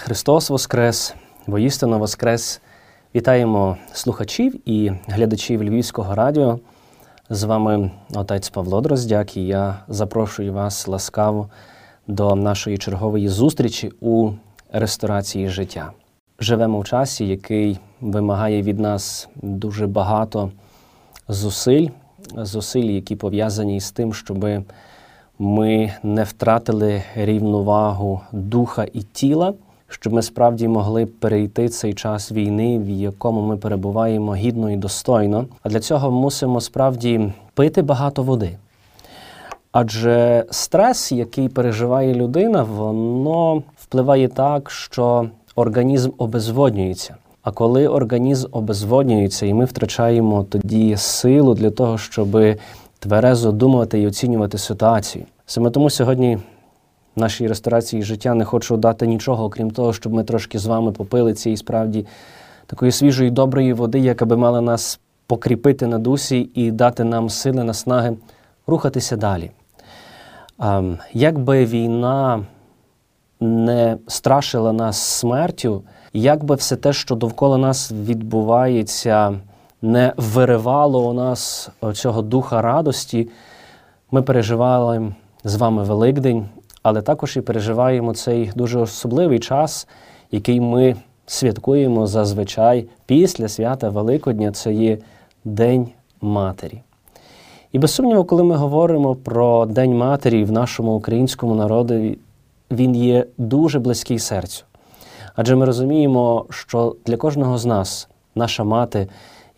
Христос Воскрес, воістину Воскрес. Вітаємо слухачів і глядачів Львівського радіо. З вами отець Павло Дроздяк, і я запрошую вас ласкаво до нашої чергової зустрічі у ресторації життя. Живемо в часі, який вимагає від нас дуже багато зусиль, зусиль, які пов'язані з тим, щоб ми не втратили рівновагу духа і тіла щоб ми справді могли перейти цей час війни, в якому ми перебуваємо гідно і достойно. А для цього мусимо справді пити багато води. Адже стрес, який переживає людина, воно впливає так, що організм обезводнюється. А коли організм обезводнюється, і ми втрачаємо тоді силу для того, щоб тверезо думати і оцінювати ситуацію. Саме тому сьогодні нашій ресторації життя не хочу дати нічого, окрім того, щоб ми трошки з вами попили цієї справді такої свіжої, доброї води, яка би мала нас покріпити на дусі і дати нам сили, наснаги рухатися далі. Як би війна не страшила нас смертю, як би все те, що довкола нас відбувається, не виривало у нас цього духа радості, ми переживали з вами Великдень, але також і переживаємо цей дуже особливий час, який ми святкуємо зазвичай після свята Великодня це є День Матері. І без сумніву, коли ми говоримо про День Матері в нашому українському народові, він є дуже близький серцю. Адже ми розуміємо, що для кожного з нас наша мати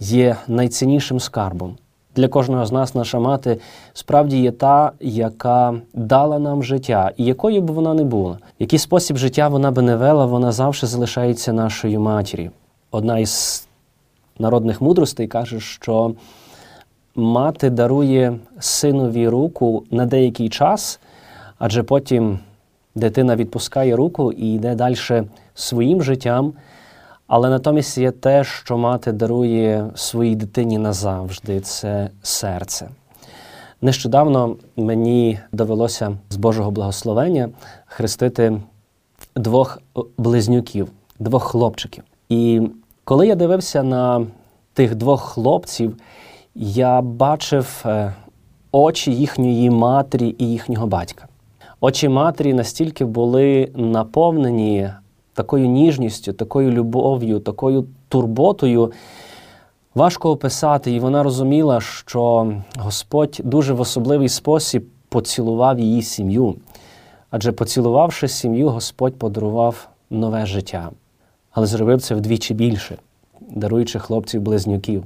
є найціннішим скарбом. Для кожного з нас наша мати справді є та, яка дала нам життя, і якою б вона не була, який спосіб життя вона би не вела, вона завжди залишається нашою матір'ю. Одна із народних мудростей каже, що мати дарує синові руку на деякий час, адже потім дитина відпускає руку і йде далі своїм життям. Але натомість є те, що мати дарує своїй дитині назавжди це серце. Нещодавно мені довелося з Божого благословення хрестити двох близнюків, двох хлопчиків. І коли я дивився на тих двох хлопців, я бачив е, очі їхньої матері і їхнього батька. Очі матері настільки були наповнені такою ніжністю, такою любов'ю, такою турботою. Важко описати, і вона розуміла, що Господь дуже в особливий спосіб поцілував її сім'ю. Адже поцілувавши сім'ю, Господь подарував нове життя, але зробив це вдвічі більше, даруючи хлопців-близнюків.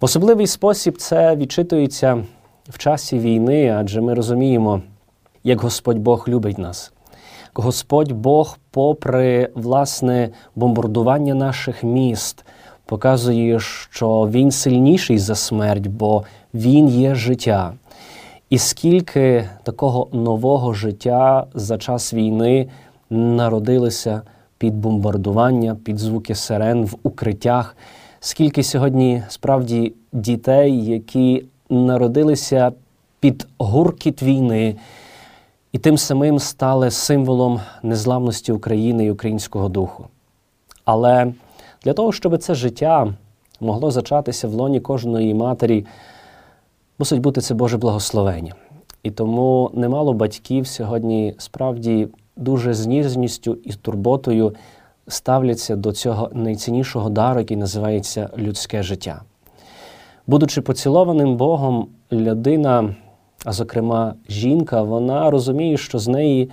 В особливий спосіб це відчитується в часі війни, адже ми розуміємо, як Господь Бог любить нас. Господь Бог, попри власне бомбардування наших міст, показує, що Він сильніший за смерть, бо Він є життя. І скільки такого нового життя за час війни народилося під бомбардування, під звуки сирен в укриттях, скільки сьогодні справді дітей, які народилися під гуркіт війни і тим самим стали символом незламності України і українського духу. Але для того, щоб це життя могло зачатися в лоні кожної матері, мусить бути це Боже благословення. І тому немало батьків сьогодні справді дуже з ніжністю і турботою ставляться до цього найціннішого дару, який називається людське життя. Будучи поцілованим Богом, людина а зокрема, жінка, вона розуміє, що з неї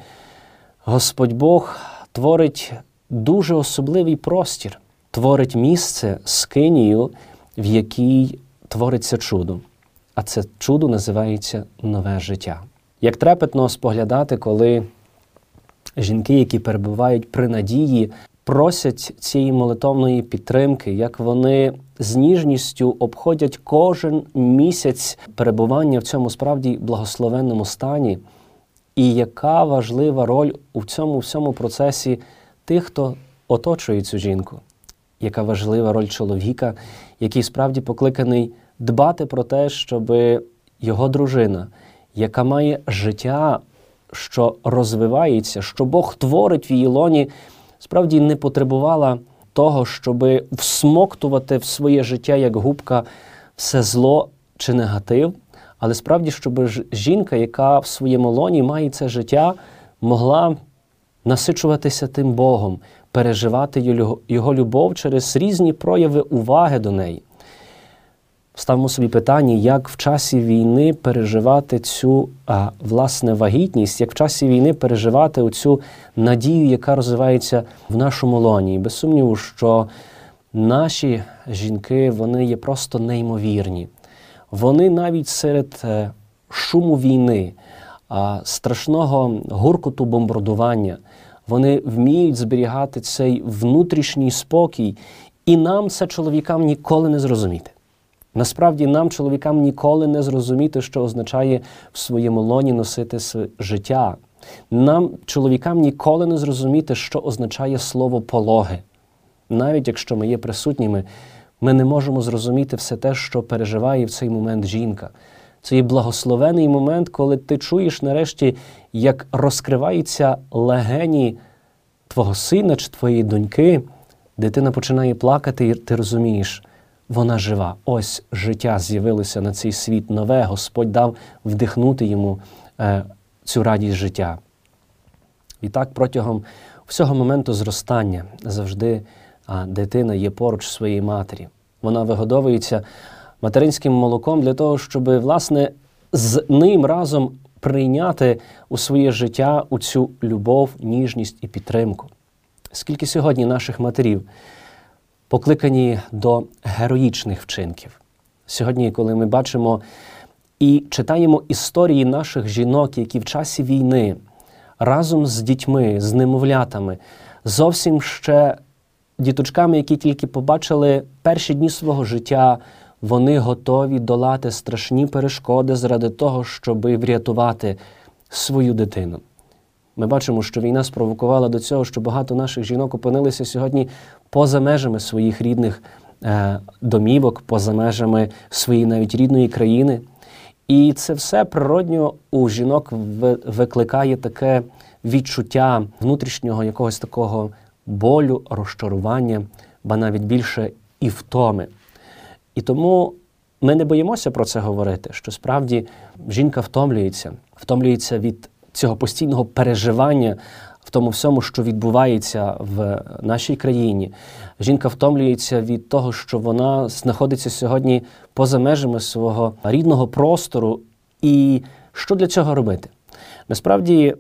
Господь Бог творить дуже особливий простір, творить місце скинію, в якій твориться чудо. А це чудо називається нове життя. Як трепетно споглядати, коли жінки, які перебувають при надії, просять цієї молитовної підтримки, як вони з ніжністю обходять кожен місяць перебування в цьому справді благословенному стані, і яка важлива роль у цьому всьому процесі тих, хто оточує цю жінку, яка важлива роль чоловіка, який справді покликаний дбати про те, щоб його дружина, яка має життя, що розвивається, що Бог творить в її лоні справді не потребувала того, щоб всмоктувати в своє життя як губка все зло чи негатив, але справді, щоб жінка, яка в своєму лоні має це життя, могла насичуватися тим Богом, переживати Його любов через різні прояви уваги до неї. Ставимо собі питання, як в часі війни переживати цю а, власне вагітність, як в часі війни переживати оцю надію, яка розвивається в нашому лоні. І без сумніву, що наші жінки вони є просто неймовірні. Вони навіть серед е, шуму війни, страшного гуркоту бомбардування, вони вміють зберігати цей внутрішній спокій, і нам це чоловікам ніколи не зрозуміти. Насправді, нам, чоловікам, ніколи не зрозуміти, що означає в своєму лоні носити життя. Нам, чоловікам, ніколи не зрозуміти, що означає слово пологи. Навіть якщо ми є присутніми, ми не можемо зрозуміти все те, що переживає в цей момент жінка. Це є благословений момент, коли ти чуєш нарешті, як розкриваються легені твого сина чи твоєї доньки, дитина починає плакати, і ти розумієш, вона жива. Ось життя з'явилося на цей світ нове. Господь дав вдихнути йому е, цю радість життя. І так протягом всього моменту зростання завжди дитина є поруч своєї матері. Вона вигодовується материнським молоком для того, щоб власне з ним разом прийняти у своє життя у цю любов, ніжність і підтримку. Скільки сьогодні наших матерів покликані до героїчних вчинків. Сьогодні, коли ми бачимо і читаємо історії наших жінок, які в часі війни разом з дітьми, з немовлятами, зовсім ще діточками, які тільки побачили перші дні свого життя, вони готові долати страшні перешкоди заради того, щоб врятувати свою дитину. Ми бачимо, що війна спровокувала до цього, що багато наших жінок опинилися сьогодні поза межами своїх рідних е, домівок, поза межами своєї навіть рідної країни. І це все природньо у жінок викликає таке відчуття внутрішнього якогось такого болю, розчарування, ба навіть більше і втоми. І тому ми не боїмося про це говорити, що справді жінка втомлюється, втомлюється від цього постійного переживання в тому всьому, що відбувається в нашій країні. Жінка втомлюється від того, що вона знаходиться сьогодні поза межами свого рідного простору. І що для цього робити? Насправді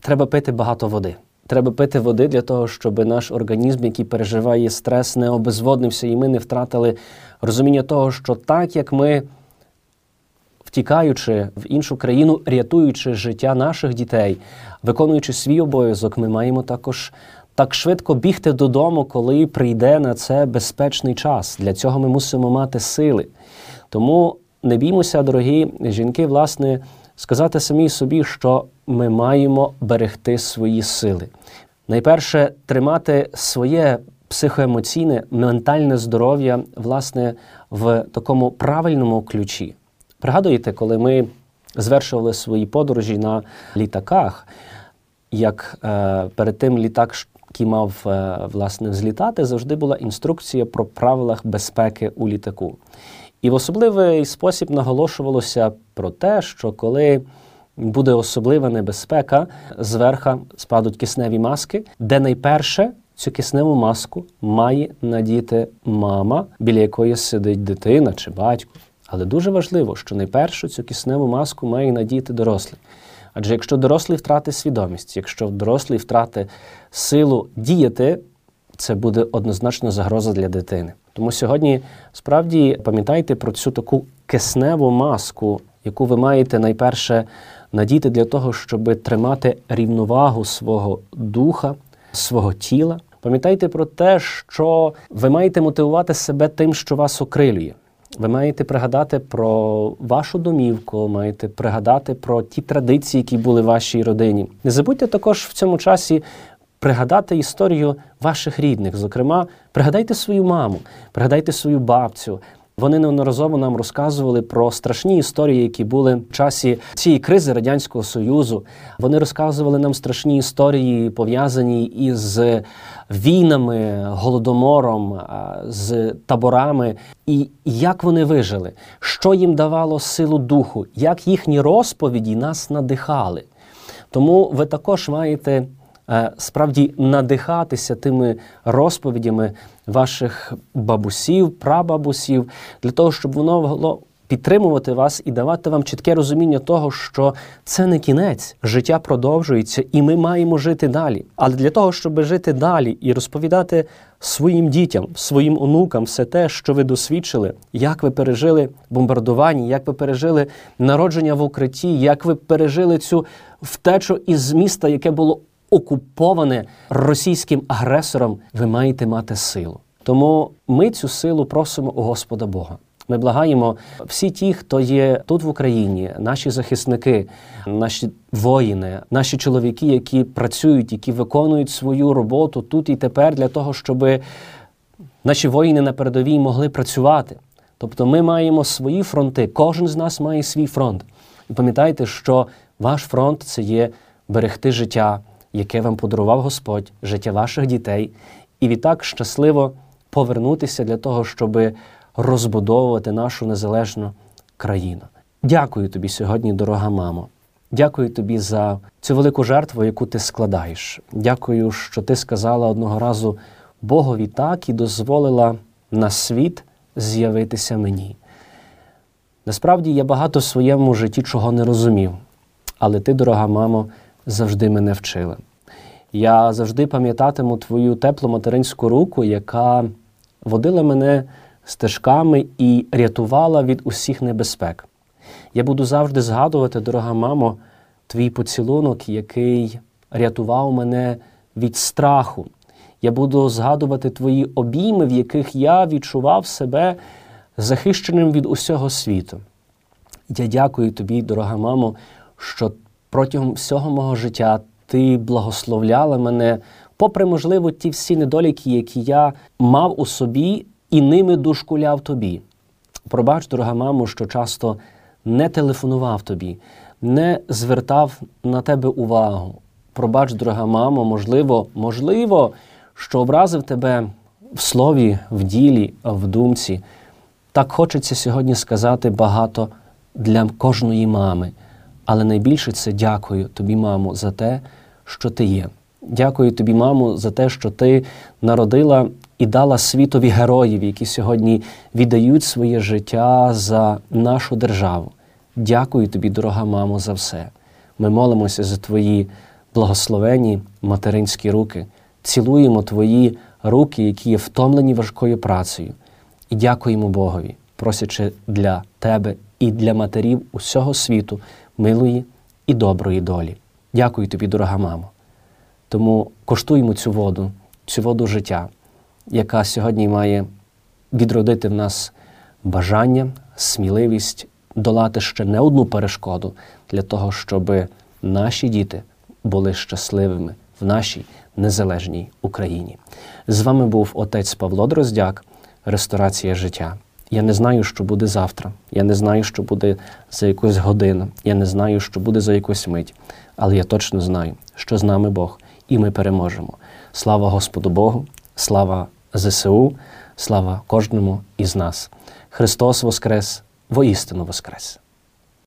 треба пити багато води. Треба пити води для того, щоб наш організм, який переживає стрес, не обезводнився, і ми не втратили розуміння того, що так як ми втікаючи в іншу країну, рятуючи життя наших дітей, виконуючи свій обов'язок, ми маємо також так швидко бігти додому, коли прийде на це безпечний час. Для цього ми мусимо мати сили. Тому не біймося, дорогі жінки, власне, сказати самі собі, що ми маємо берегти свої сили. Найперше, тримати своє психоемоційне, ментальне здоров'я, власне, в такому правильному ключі. Пригадуєте, коли ми звершували свої подорожі на літаках, як е, перед тим літак, який мав е, власне взлітати, завжди була інструкція про правилах безпеки у літаку. І в особливий спосіб наголошувалося про те, що коли буде особлива небезпека, зверха спадуть кисневі маски, де найперше цю кисневу маску має надіти мама, біля якої сидить дитина чи батько. Але дуже важливо, що найпершу цю кисневу маску має надіти дорослий. Адже якщо дорослий втратить свідомість, якщо дорослий втратить силу діяти, це буде однозначно загроза для дитини. Тому сьогодні справді пам'ятайте про цю таку кисневу маску, яку ви маєте найперше надіти для того, щоб тримати рівновагу свого духа, свого тіла. Пам'ятайте про те, що ви маєте мотивувати себе тим, що вас окрилює. Ви маєте пригадати про вашу домівку, маєте пригадати про ті традиції, які були в вашій родині. Не забудьте також в цьому часі пригадати історію ваших рідних. Зокрема, пригадайте свою маму, пригадайте свою бабцю, Вони неодноразово нам розказували про страшні історії, які були в часі цієї кризи радянського союзу. Вони розказували нам страшні історії, пов'язані із війнами, голодомором, з таборами, і як вони вижили, що їм давало силу духу, як їхні розповіді нас надихали. Тому ви також маєте Е, справді надихатися тими розповідями ваших бабусів, прабабусів, для того, щоб воно підтримувати вас і давати вам чітке розуміння того, що це не кінець, життя продовжується, і ми маємо жити далі. Але для того, щоб жити далі і розповідати своїм дітям, своїм онукам все те, що ви досвідчили, як ви пережили бомбардування, як ви пережили народження в укритті, як ви пережили цю втечу із міста, яке було окуповане російським агресором, ви маєте мати силу. Тому ми цю силу просимо у Господа Бога. Ми благаємо всі ті, хто є тут в Україні, наші захисники, наші воїни, наші чоловіки, які працюють, які виконують свою роботу тут і тепер для того, щоб наші воїни на передовій могли працювати. Тобто ми маємо свої фронти, кожен з нас має свій фронт. І пам'ятайте, що ваш фронт це є берегти життя, яке вам подарував Господь, життя ваших дітей, і відтак щасливо повернутися для того, щоб розбудовувати нашу незалежну країну. Дякую тобі сьогодні, дорога мамо. Дякую тобі за цю велику жертву, яку ти складаєш. Дякую, що ти сказала одного разу Богові так і дозволила на світ з'явитися мені. Насправді я багато в своєму житті чого не розумів, але ти, дорога мамо, завжди мене вчила. Я завжди пам'ятатиму твою теплу материнську руку, яка водила мене стежками і рятувала від усіх небезпек. Я буду завжди згадувати, дорога мамо, твій поцілунок, який рятував мене від страху. Я буду згадувати твої обійми, в яких я відчував себе захищеним від усього світу. Я дякую тобі, дорога мамо, що протягом всього мого життя ти благословляла мене, попри, можливо, ті всі недоліки, які я мав у собі і ними дошкуляв тобі. Пробач, дорога мамо, що часто не телефонував тобі, не звертав на тебе увагу. Пробач, дорога мамо, можливо, можливо, що образив тебе в слові, в ділі, в думці. Так хочеться сьогодні сказати багато для кожної мами. Але найбільше це дякую тобі, мамо, за те, що ти є. Дякую тобі, мамо, за те, що ти народила і дала світові героїв, які сьогодні віддають своє життя за нашу державу. Дякую тобі, дорога мамо, за все. Ми молимося за твої благословені материнські руки, цілуємо твої руки, які є втомлені важкою працею, і дякуємо Богові, просячи для тебе і для матерів усього світу милої і доброї долі. Дякую тобі, дорога мамо. Тому коштуємо цю воду, цю воду життя, яка сьогодні має відродити в нас бажання, сміливість долати ще не одну перешкоду для того, щоб наші діти були щасливими в нашій незалежній Україні. З вами був отець Павло Дроздяк, Ресторація життя. Я не знаю, що буде завтра. Я не знаю, що буде за якусь годину. Я не знаю, що буде за якусь мить. Але я точно знаю, що з нами Бог, і ми переможемо. Слава Господу Богу, слава ЗСУ, слава кожному із нас. Христос Воскрес, воістину Воскрес!